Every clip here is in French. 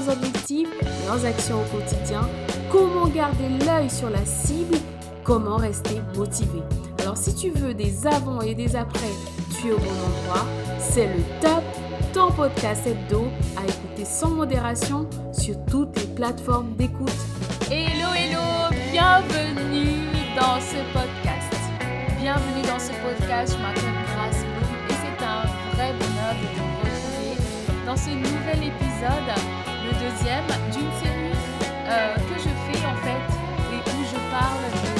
leurs objectifs, leurs actions au quotidien, comment garder l'œil sur la cible, comment rester motivé? Alors si tu veux des avant et des après, tu es au bon endroit. C'est le top, ton podcast hebdo à écouter sans modération sur toutes les plateformes d'écoute. Hello, hello, bienvenue dans ce podcast. Bienvenue dans ce podcast, je m'appelle Grace et c'est un vrai bonheur de te retrouver dans ce nouvel épisode, deuxième d'une série euh, que je fais en fait et où je parle de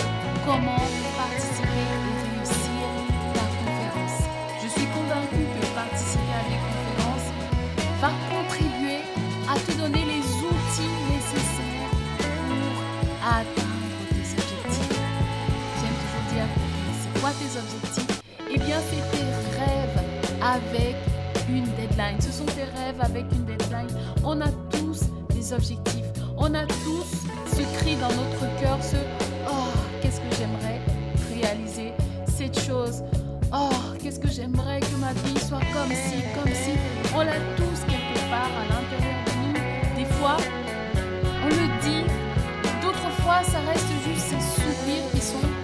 comment participer et réussir ta conférence. Je suis convaincue que participer à mes conférences va contribuer à te donner les outils nécessaires pour atteindre tes objectifs. J'aime toujours dire, c'est quoi tes objectifs? Eh bien, c'est tes rêves avec une deadline. Ce sont tes rêves avec une deadline. On a objectifs. On a tous ce cri dans notre cœur, ce Oh, qu'est-ce que j'aimerais réaliser cette chose. Oh, qu'est-ce que j'aimerais que ma vie soit comme ci, comme ci. On l'a tous quelque part à l'intérieur de nous. Des fois, on le dit. D'autres fois, ça reste juste ces sourires qui sont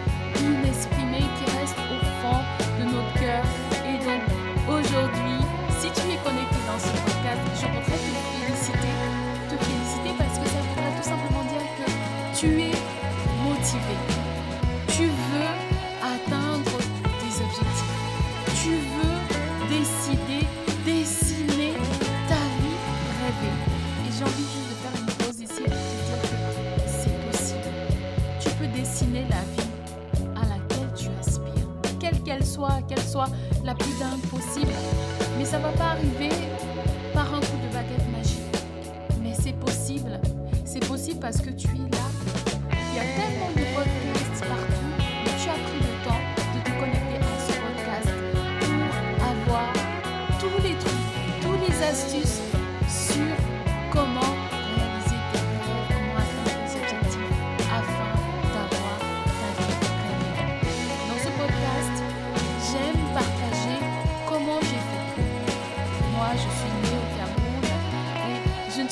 quelle soit, la plus dingue possible. Mais ça va pas arriver par un coup de baguette magique. Mais c'est possible. C'est possible parce que tu es là. Il y a tellement de podcasts partout.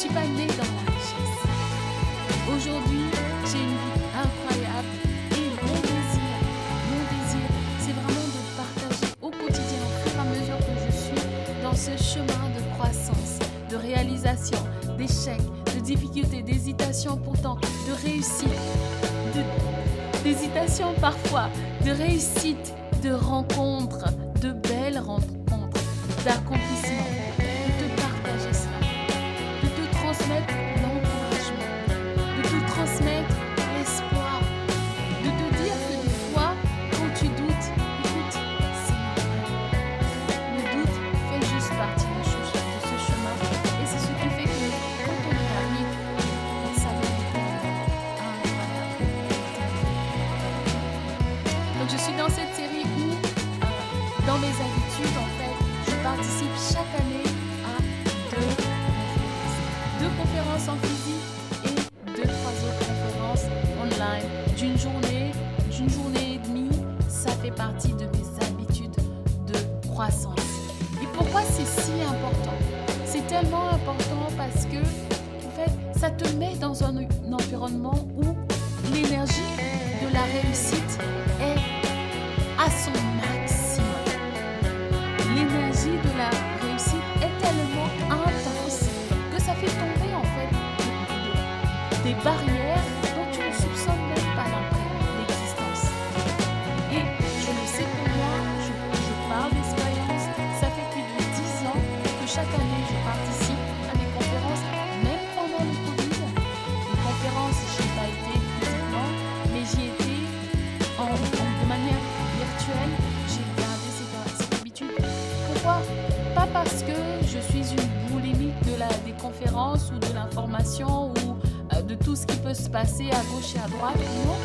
Suis pas née dans la richesse. Aujourd'hui, j'ai une vie incroyable et mon désir, mon désir, c'est vraiment de partager au quotidien, au fur et à mesure que je suis dans ce chemin de croissance, de réalisation, d'échecs, de difficultés, d'hésitation pourtant, de réussite, d'hésitation parfois, de réussite, de rencontres, de belles rencontres, d'accomplissements, ça te met dans un, environnement où l'énergie de la réussite est à son maximum. L'énergie de la réussite est tellement intense que ça fait tomber en fait des barrières conférences ou de l'information ou euh, de tout ce qui peut se passer à gauche et à droite. Non,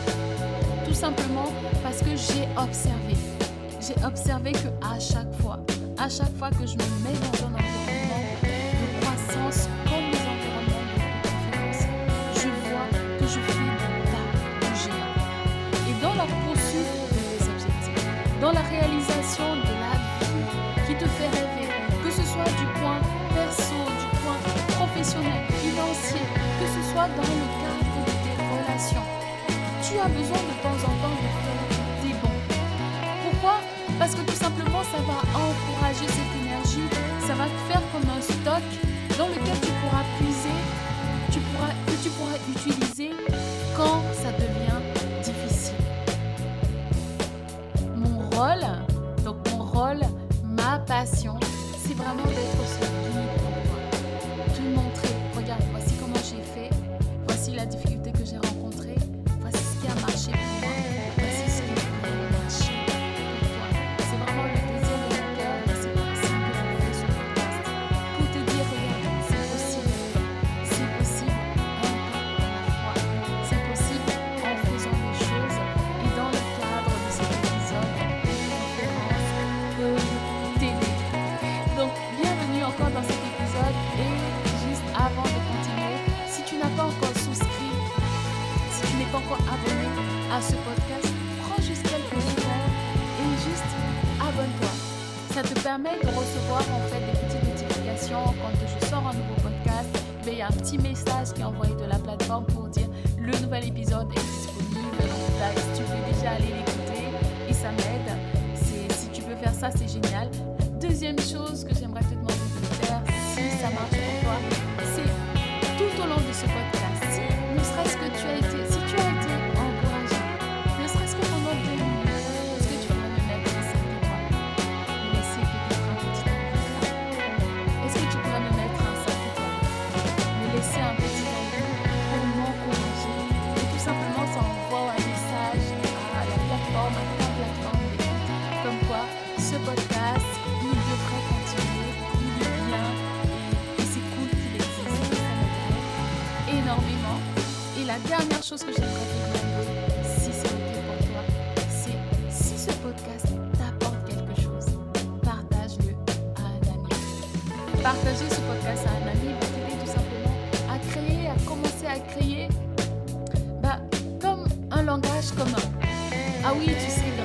tout simplement parce que j'ai observé. J'ai observé que à chaque fois, à chaque fois que je me mets dans un environnement de croissance comme les environnements de conférence, je vois que je fais des pas de géant. Et dans la poursuite de mes objectifs, dans la réalisation dans le cadre de tes relations. Tu as besoin de temps en temps de faire des bons. Pourquoi? Parce que tout simplement, ça va encourager cette énergie, ça va te faire comme un stock dans lequel tu pourras puiser, tu pourras, que tu pourras utiliser quand ça devient difficile. Mon rôle, donc mon rôle, ma passion, c'est vraiment d'être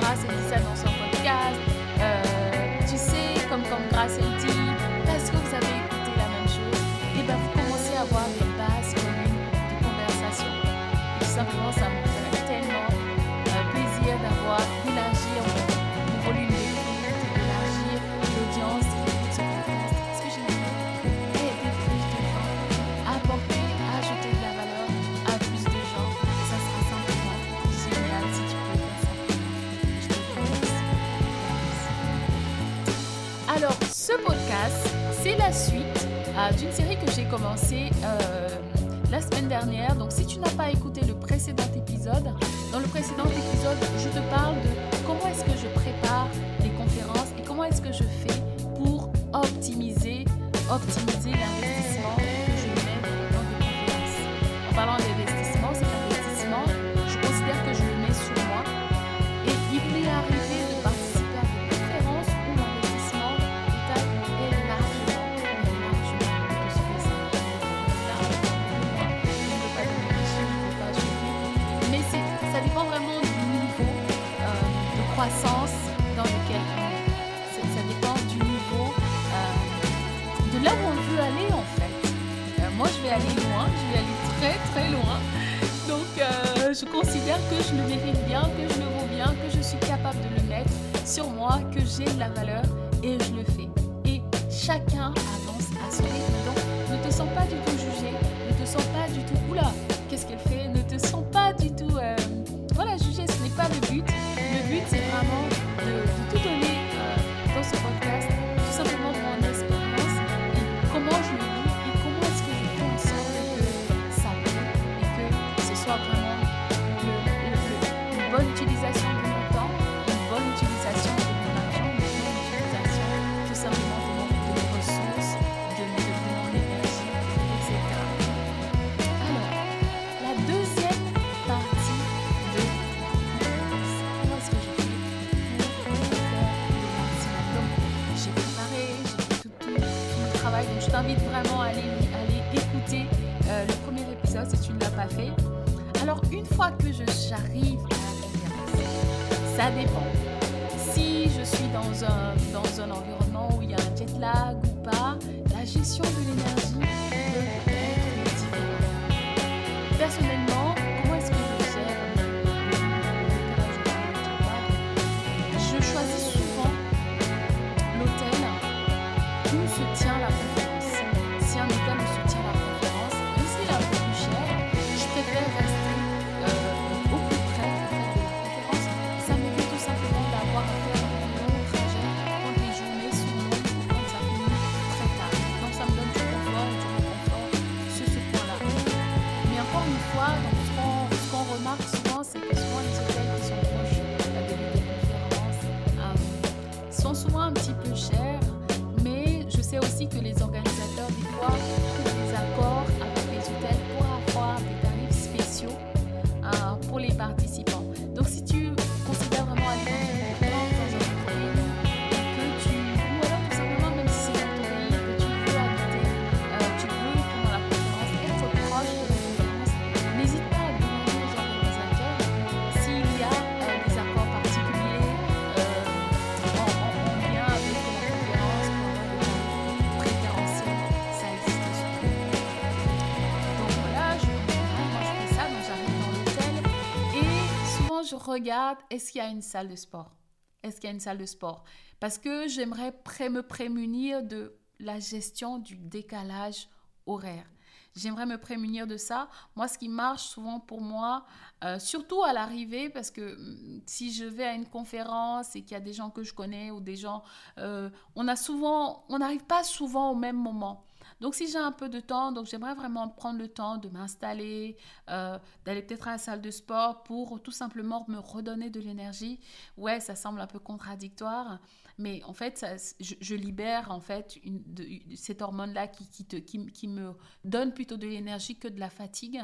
traces et qui s'annoncent suite euh, d'une série que j'ai commencée euh, la semaine dernière. Donc si tu n'as pas écouté le précédent épisode, dans le précédent épisode, je te parle de comment est-ce que je prépare les conférences et comment est-ce que je fais pour optimiser, optimiser l'investissement que je mets dans des conférences. En parlant d'investissement, regarde est-ce qu'il y a une salle de sport? Est-ce qu'il y a une salle de sport? Parce que j'aimerais me prémunir de la gestion du décalage horaire. J'aimerais me prémunir de ça. Moi, ce qui marche souvent pour moi, euh, surtout à l'arrivée, parce que hum, si je vais à une conférence et qu'il y a des gens que je connais ou des gens, euh, on a souvent, on n'arrive pas souvent au même moment. Donc, si j'ai un peu de temps, donc j'aimerais vraiment prendre le temps de m'installer, euh, d'aller peut-être à la salle de sport pour tout simplement me redonner de l'énergie. Ouais, ça semble un peu contradictoire, mais en fait, je, libère en fait cette hormone-là qui me donne plutôt de l'énergie que de la fatigue.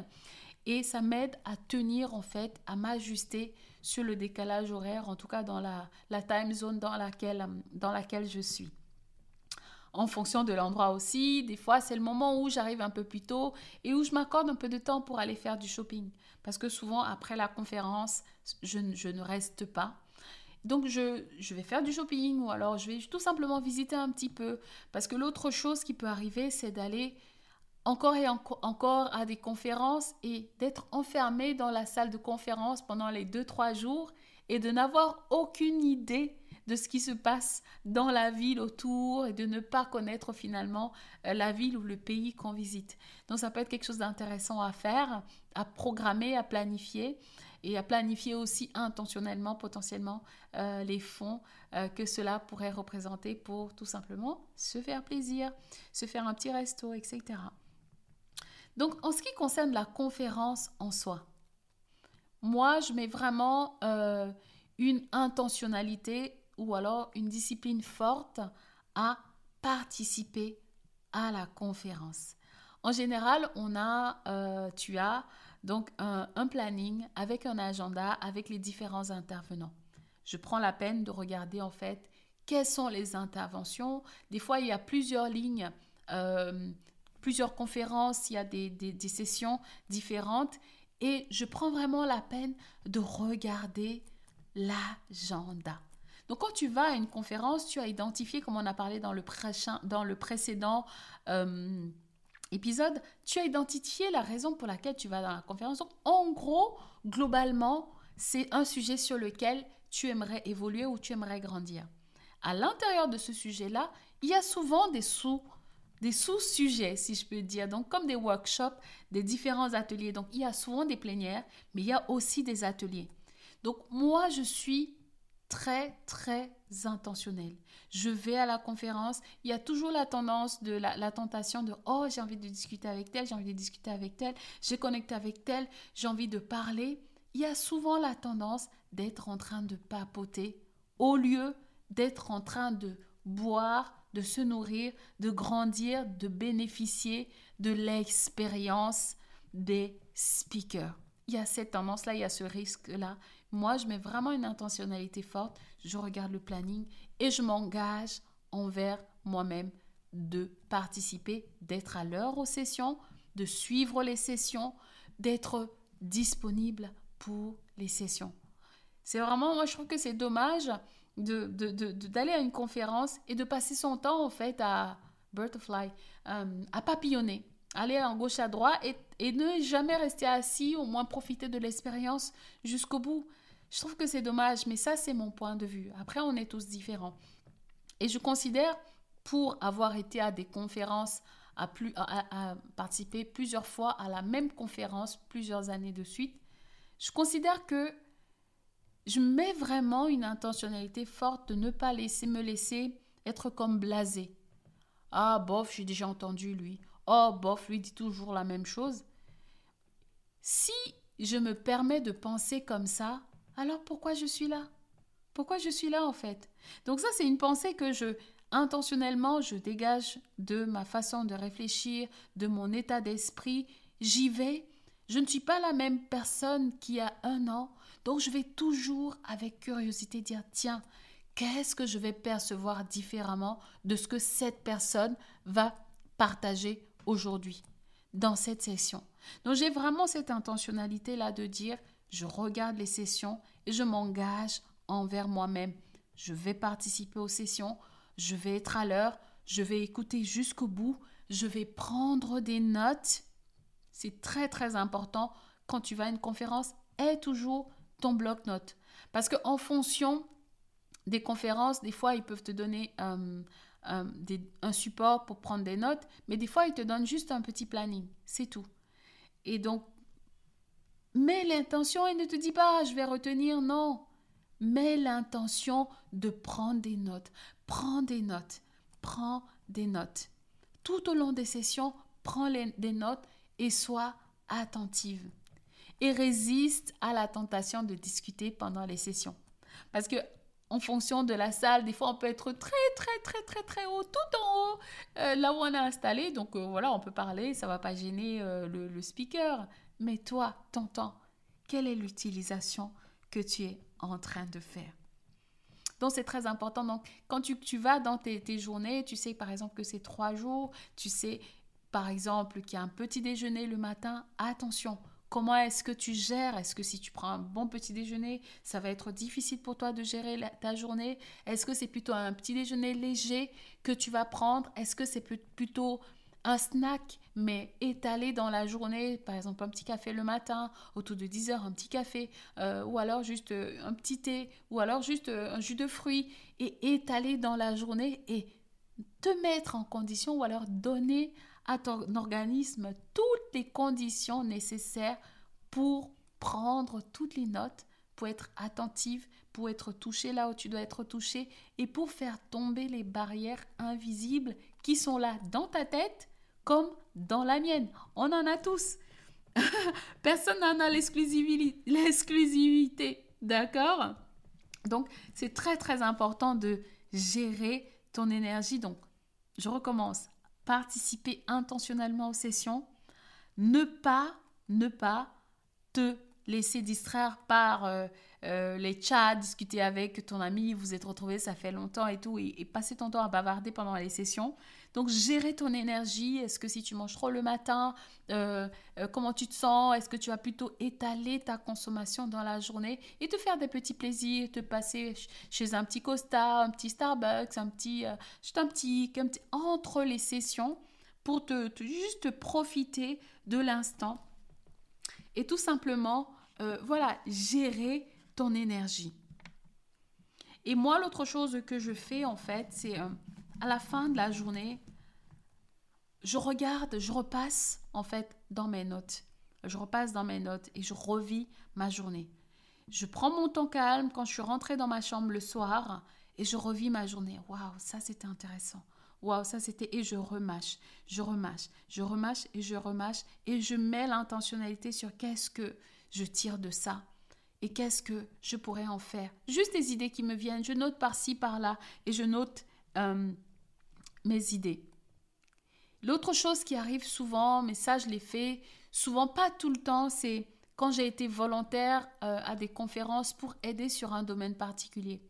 Et ça m'aide à tenir, en fait, à m'ajuster sur le décalage horaire, en tout cas dans la, la time zone dans laquelle, dans laquelle je suis en fonction de l'endroit aussi. Des fois, c'est le moment où j'arrive un peu plus tôt et où je m'accorde un peu de temps pour aller faire du shopping. Parce que souvent, après la conférence, je, ne- reste pas. Donc, je, vais faire du shopping ou alors je vais tout simplement visiter un petit peu. Parce que l'autre chose qui peut arriver, c'est d'aller encore et enco- encore à des conférences et d'être enfermé dans la salle de conférence pendant les 2-3 jours et de n'avoir aucune idée de ce qui se passe dans la ville autour et de ne pas connaître finalement euh, la ville ou le pays qu'on visite. Donc ça peut être quelque chose d'intéressant à faire, à programmer, à planifier et à planifier aussi intentionnellement, potentiellement, euh, les fonds euh, que cela pourrait représenter pour tout simplement se faire plaisir, se faire un petit resto, etc. Donc en ce qui concerne la conférence en soi, moi je mets vraiment une intentionnalité ou alors une discipline forte à participer à la conférence. En général, on a, euh, tu as donc un, planning avec un agenda avec les différents intervenants. Je prends la peine de regarder en fait quelles sont les interventions. Des fois, il y a plusieurs lignes, euh, plusieurs conférences, il y a des sessions différentes et je prends vraiment la peine de regarder l'agenda. Donc quand tu vas à une conférence, tu as identifié, comme on a parlé dans le, préchin- dans le précédent euh, épisode, tu as identifié la raison pour laquelle tu vas dans la conférence. Donc en gros, globalement, c'est un sujet sur lequel tu aimerais évoluer ou tu aimerais grandir. À l'intérieur de ce sujet-là, il y a souvent des sous des sous-sujets, si je peux dire, donc comme des workshops, des différents ateliers. Donc il y a souvent des plénières, mais il y a aussi des ateliers. Donc moi, je suis très, très intentionnelle. Je vais à la conférence, il y a toujours la tendance de la, la tentation de oh, j'ai envie de discuter avec tel, j'ai envie de discuter avec tel, j'ai connecté avec tel, j'ai envie de parler. Il y a souvent la tendance d'être en train de papoter au lieu d'être en train de boire, de se nourrir, de grandir, de bénéficier de l'expérience des speakers. Il y a cette tendance-là, il y a ce risque-là. Moi, je mets vraiment une intentionnalité forte. Je regarde le planning et je m'engage envers moi-même de participer, d'être à l'heure aux sessions, de suivre les sessions, d'être disponible pour les sessions. C'est vraiment, moi je trouve que c'est dommage d'aller de, de, à une conférence et de passer son temps en fait à butterfly, euh, à papillonner, aller en gauche à droite et, et ne jamais rester assis, au moins profiter de l'expérience jusqu'au bout. Je trouve que c'est dommage, mais ça c'est mon point de vue. Après, on est tous différents. Et je considère, pour avoir été à des conférences, à, participer plusieurs fois à la même conférence, plusieurs années de suite, je considère que je mets vraiment une intentionnalité forte de ne pas laisser me laisser être comme blasé. Ah, bof, j'ai déjà entendu lui. Oh, bof, lui dit toujours la même chose. Si je me permets de penser comme ça, alors pourquoi je suis là? Pourquoi je suis là en fait? Donc ça, c'est une pensée que je intentionnellement, je dégage de ma façon de réfléchir, de mon état d'esprit. J'y vais. Je ne suis pas la même personne qu'il y a un an. Donc je vais toujours avec curiosité dire, tiens, qu'est-ce que je vais percevoir différemment de ce que cette personne va partager aujourd'hui dans cette session? Donc j'ai vraiment cette intentionnalité-là de dire, je regarde les sessions je m'engage envers moi-même. Je vais participer aux sessions, je vais être à l'heure, je vais écouter jusqu'au bout, je vais prendre des notes. C'est très très important quand tu vas à une conférence, aie toujours ton bloc-notes. Parce qu'en fonction des conférences, des fois, ils peuvent te donner euh, euh, un support pour prendre des notes, mais des fois, ils te donnent juste un petit planning. C'est tout. Et donc, mets l'intention et ne te dis pas, je vais retenir, non. Mets l'intention de prendre des notes. Prends des notes. Prends des notes. Tout au long des sessions, prends des notes et sois attentive. Et résiste à la tentation de discuter pendant les sessions. Parce que en fonction de la salle. Des fois, on peut être très, très, très, très, très haut, tout en haut, euh, là où on est installé. Donc euh, voilà, on peut parler, ça va pas gêner euh, le, speaker. Mais toi, t'entends, quelle est l'utilisation que tu es en train de faire? Donc, c'est très important. Donc, quand tu, vas dans tes, tes, journées, tu sais par exemple que c'est trois jours, tu sais par exemple qu'il y a un petit déjeuner le matin, attention, Comment est-ce que tu gères? Est-ce que si tu prends un bon petit déjeuner, ça va être difficile pour toi de gérer ta journée? Est-ce que c'est plutôt un petit déjeuner léger que tu vas prendre? Est-ce que c'est plutôt un snack, mais étalé dans la journée, par exemple un petit café le matin, autour de 10 heures, un petit café, euh, ou alors juste euh, un petit thé, ou alors juste euh, un jus de fruits, et étalé dans la journée et te mettre en condition, ou alors donner à ton organisme toutes les conditions nécessaires pour prendre toutes les notes, pour être attentive, pour être touché là où tu dois être touché et pour faire tomber les barrières invisibles qui sont là dans ta tête comme dans la mienne. On en a tous. Personne n'en a l'exclusivité. D'accord? Donc, c'est très très important de gérer ton énergie. Donc, je recommence participer intentionnellement aux sessions, ne pas, ne pas te laisser distraire par euh, euh, les chats, discuter avec ton ami, vous êtes retrouvés, ça fait longtemps et tout, et, passer ton temps à bavarder pendant les sessions. Donc, gérer ton énergie. Est-ce que si tu manges trop le matin, euh, comment tu te sens Est-ce que tu vas plutôt étaler ta consommation dans la journée et te faire des petits plaisirs, te passer chez un petit Costa, un petit Starbucks, un petit, juste un petit, petit, entre les sessions pour te, te juste profiter de l'instant et tout simplement, voilà, gérer ton énergie. Et moi, l'autre chose que je fais, en fait, c'est euh, à la fin de la journée, je regarde, je repasse, en fait, dans mes notes. Je repasse dans mes notes et je revis ma journée. Je prends mon temps calme quand je suis rentrée dans ma chambre le soir et je revis ma journée. Waouh, ça c'était intéressant. Waouh, ça c'était. Et je remâche, je remâche, je remâche et je remâche et je mets l'intentionnalité sur qu'est-ce que je tire de ça et qu'est-ce que je pourrais en faire. Juste des idées qui me viennent, je note par-ci, par-là et je note euh, mes idées. L'autre chose qui arrive souvent, mais ça je l'ai fait souvent pas tout le temps, c'est quand j'ai été volontaire euh, à des conférences pour aider sur un domaine particulier.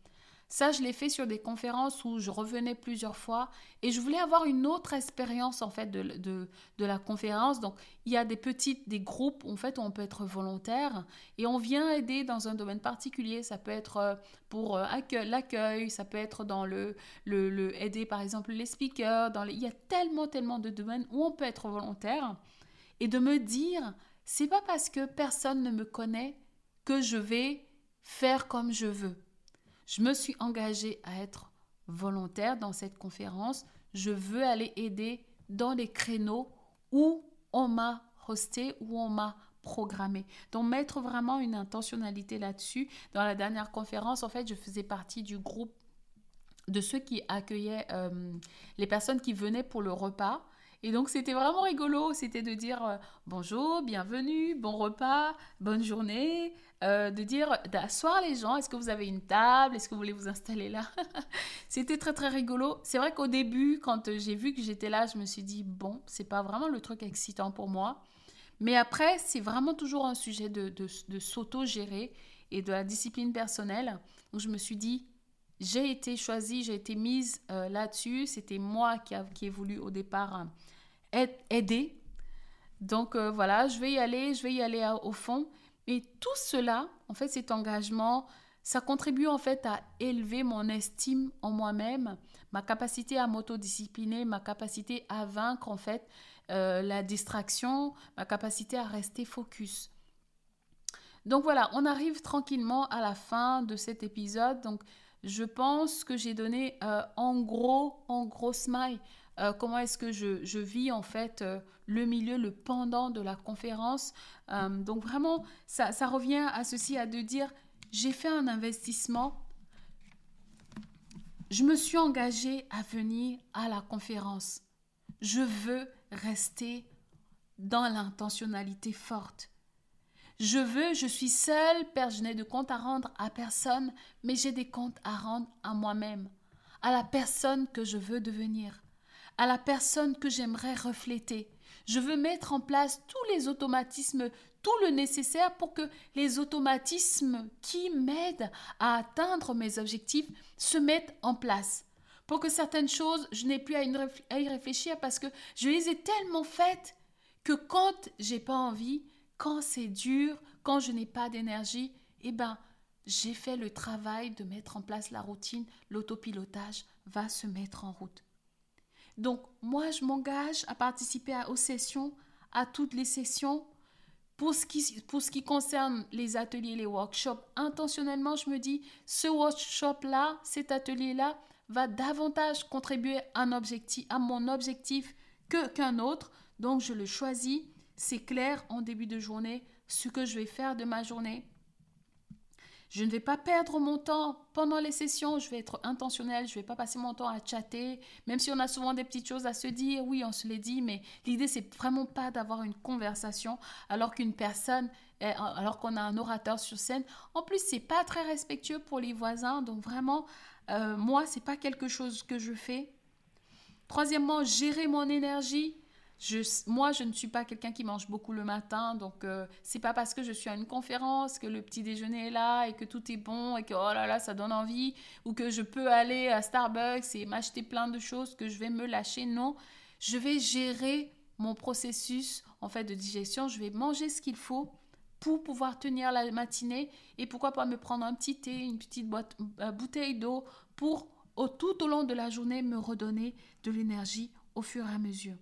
Ça, je l'ai fait sur des conférences où je revenais plusieurs fois et je voulais avoir une autre expérience en fait de, de, la conférence. Donc, il y a des petites, des groupes en fait où on peut être volontaire et on vient aider dans un domaine particulier. Ça peut être euh, pour euh, l'accueil, ça peut être dans le, le, le, aider par exemple les speakers. Dans les... Il y a tellement, tellement de domaines où on peut être volontaire et de me dire, c'est pas parce que personne ne me connaît que je vais faire comme je veux. Je me suis engagée à être volontaire dans cette conférence. Je veux aller aider dans les créneaux où on m'a hosté, où on m'a programmé. Donc mettre vraiment une intentionnalité là-dessus. Dans la dernière conférence, en fait, je faisais partie du groupe de ceux qui accueillaient euh, les personnes qui venaient pour le repas. Et donc c'était vraiment rigolo, c'était de dire euh, bonjour, bienvenue, bon repas, bonne journée, euh, de dire d'asseoir les gens, est-ce que vous avez une table, est-ce que vous voulez vous installer là? C'était très très rigolo. C'est vrai qu'au début, quand j'ai vu que j'étais là, je me suis dit bon, c'est pas vraiment le truc excitant pour moi. Mais après, c'est vraiment toujours un sujet de, de, s'auto-gérer et de la discipline personnelle. Donc je me suis dit, j'ai été choisie, j'ai été mise euh, là-dessus. C'était moi qui, a, qui ai voulu au départ aider. Donc euh, voilà, je vais y aller, je vais y aller au fond. Et tout cela, en fait, cet engagement, ça contribue en fait à élever mon estime en moi-même, ma capacité à m'autodiscipliner, ma capacité à vaincre en fait euh, la distraction, ma capacité à rester focus. Donc voilà, on arrive tranquillement à la fin de cet épisode. Donc je pense que j'ai donné euh, en gros, en gros smile, euh, comment est-ce que je, vis en fait euh, le milieu, le pendant de la conférence? donc vraiment, ça, ça revient à ceci, à de dire, j'ai fait un investissement, je me suis engagée à venir à la conférence. Je veux rester dans l'intentionnalité forte. Je veux, je suis seule, Père, je n'ai de compte à rendre à personne, mais j'ai des comptes à rendre à moi-même, à la personne que je veux devenir, à la personne que j'aimerais refléter. Je veux mettre en place tous les automatismes, tout le nécessaire pour que les automatismes qui m'aident à atteindre mes objectifs se mettent en place. Pour que certaines choses, je n'ai plus à y réfléchir parce que je les ai tellement faites que quand j'ai pas envie, quand c'est dur, quand je n'ai pas d'énergie, eh ben, j'ai fait le travail de mettre en place la routine, l'autopilotage va se mettre en route. Donc, moi, je m'engage à participer aux sessions, à toutes les sessions. Pour ce, qui, pour ce qui concerne les ateliers, les workshops, intentionnellement, je me dis, ce workshop-là, cet atelier-là, va davantage contribuer à, un objectif, à mon objectif que qu'un autre. Donc, je le choisis c'est clair en début de journée ce que je vais faire de ma journée. Je ne vais pas perdre mon temps pendant les sessions, je vais être intentionnelle, je ne vais pas passer mon temps à chatter, même si on a souvent des petites choses à se dire, oui, on se les dit, mais l'idée c'est vraiment pas d'avoir une conversation alors qu'une personne, alors qu'on a un orateur sur scène. En plus, c'est pas très respectueux pour les voisins, donc vraiment, euh, moi, c'est pas quelque chose que je fais. Troisièmement, gérer mon énergie moi, je ne suis pas quelqu'un qui mange beaucoup le matin, donc euh, c'est pas parce que je suis à une conférence que le petit déjeuner est là et que tout est bon et que oh là là, ça donne envie, ou que je peux aller à Starbucks et m'acheter plein de choses que je vais me lâcher. Non, je vais gérer mon processus en fait de digestion. Je vais manger ce qu'il faut pour pouvoir tenir la matinée et pourquoi pas me prendre un petit thé, une petite euh, bouteille d'eau pour tout au long de la journée me redonner de l'énergie au fur et à mesure.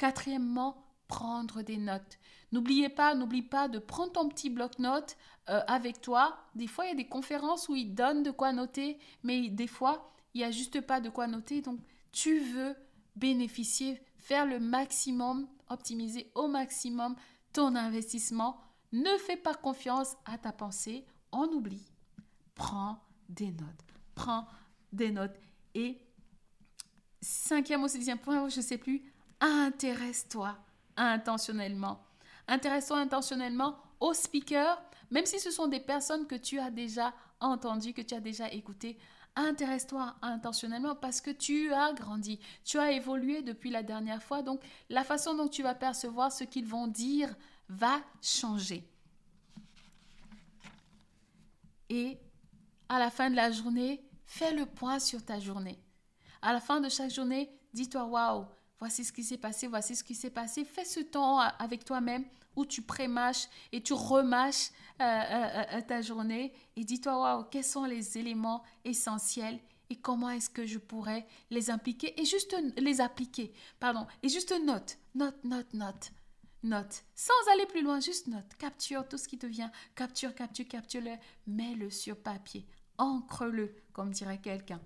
Quatrièmement, prendre des notes. N'oubliez pas, n'oublie pas de prendre ton petit bloc-notes euh, avec toi. Des fois, il y a des conférences où ils donnent de quoi noter, mais des fois, il n'y a juste pas de quoi noter. Donc, tu veux bénéficier, faire le maximum, optimiser au maximum ton investissement. Ne fais pas confiance à ta pensée, on oublie. Prends des notes. Prends des notes. Et cinquième ou sixième point, je ne sais plus, intéresse-toi intentionnellement. Intéresse-toi intentionnellement aux speakers, même si ce sont des personnes que tu as déjà entendues, que tu as déjà écoutées. Intéresse-toi intentionnellement parce que tu as grandi, tu as évolué depuis la dernière fois, donc la façon dont tu vas percevoir ce qu'ils vont dire va changer. Et à la fin de la journée, Fais le point sur ta journée. À la fin de chaque journée, dis-toi waouh, voici ce qui s'est passé, voici ce qui s'est passé. Fais ce temps avec toi-même où tu prémâches et tu remâches euh, euh, euh, ta journée et dis-toi waouh, quels sont les éléments essentiels et comment est-ce que je pourrais les impliquer et juste les appliquer. Pardon, et juste note, note, note, note. Note, sans aller plus loin, juste note, capture tout ce qui te vient, capture, capture, capture-le, mets-le sur papier, ancre-le, comme dirait quelqu'un.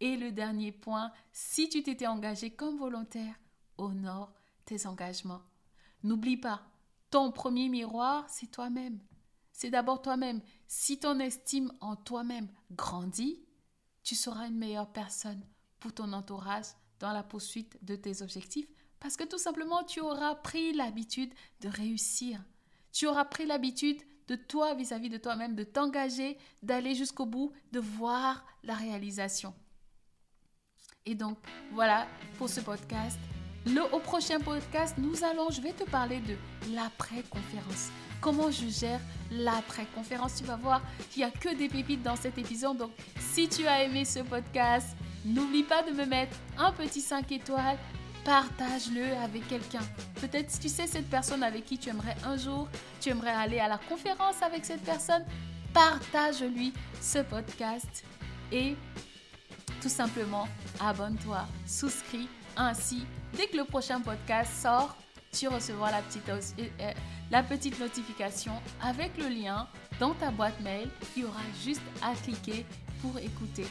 Et le dernier point, si tu t'étais engagé comme volontaire, honore tes engagements. N'oublie pas, ton premier miroir, c'est toi-même. C'est d'abord toi-même. Si ton estime en toi-même grandit, tu seras une meilleure personne pour ton entourage dans la poursuite de tes objectifs parce que tout simplement, tu auras pris l'habitude de réussir. Tu auras pris l'habitude de toi vis-à-vis de toi-même, de t'engager, d'aller jusqu'au bout, de voir la réalisation. Et donc, voilà pour ce podcast. Le, au prochain podcast, nous allons, je vais te parler de l'après-conférence. Comment je gère l'après-conférence? Tu vas voir qu'il n'y a que des pépites dans cet épisode. Donc, si tu as aimé ce podcast, n'oublie pas de me mettre un petit 5 étoiles partage-le avec quelqu'un. Peut-être tu sais cette personne avec qui tu aimerais un jour, tu aimerais aller à la conférence avec cette personne, partage-lui ce podcast et tout simplement abonne-toi, souscris. Ainsi, dès que le prochain podcast sort, tu recevras la petite, euh, euh, la petite notification avec le lien dans ta boîte mail. Il y aura juste à cliquer pour écouter.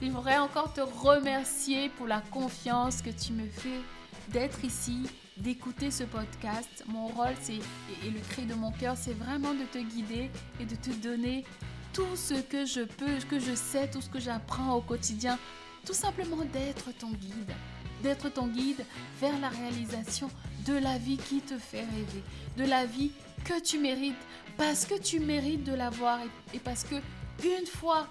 Je voudrais encore te remercier pour la confiance que tu me fais d'être ici, d'écouter ce podcast. Mon rôle, c'est et le cri de mon cœur, c'est vraiment de te guider et de te donner tout ce que je peux, ce que je sais, tout ce que j'apprends au quotidien. Tout simplement d'être ton guide, d'être ton guide vers la réalisation de la vie qui te fait rêver, de la vie que tu mérites, parce que tu mérites de l'avoir et, et parce que une fois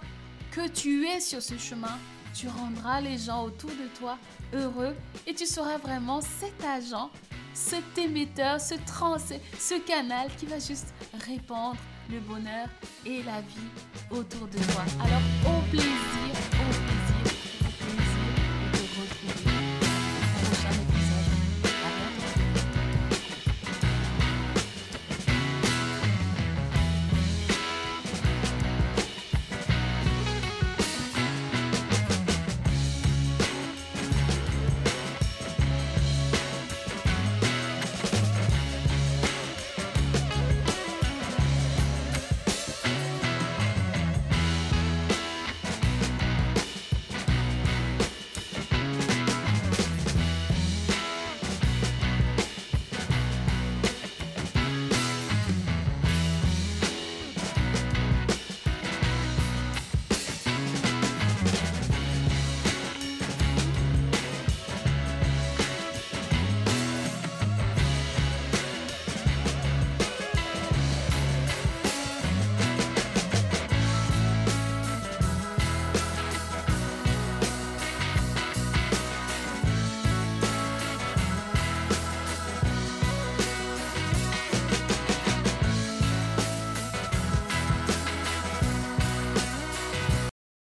que tu es sur ce chemin, tu rendras les gens autour de toi heureux et tu seras vraiment cet agent, cet émetteur, ce, trans, ce canal qui va juste répandre le bonheur et la vie autour de toi. Alors au plaisir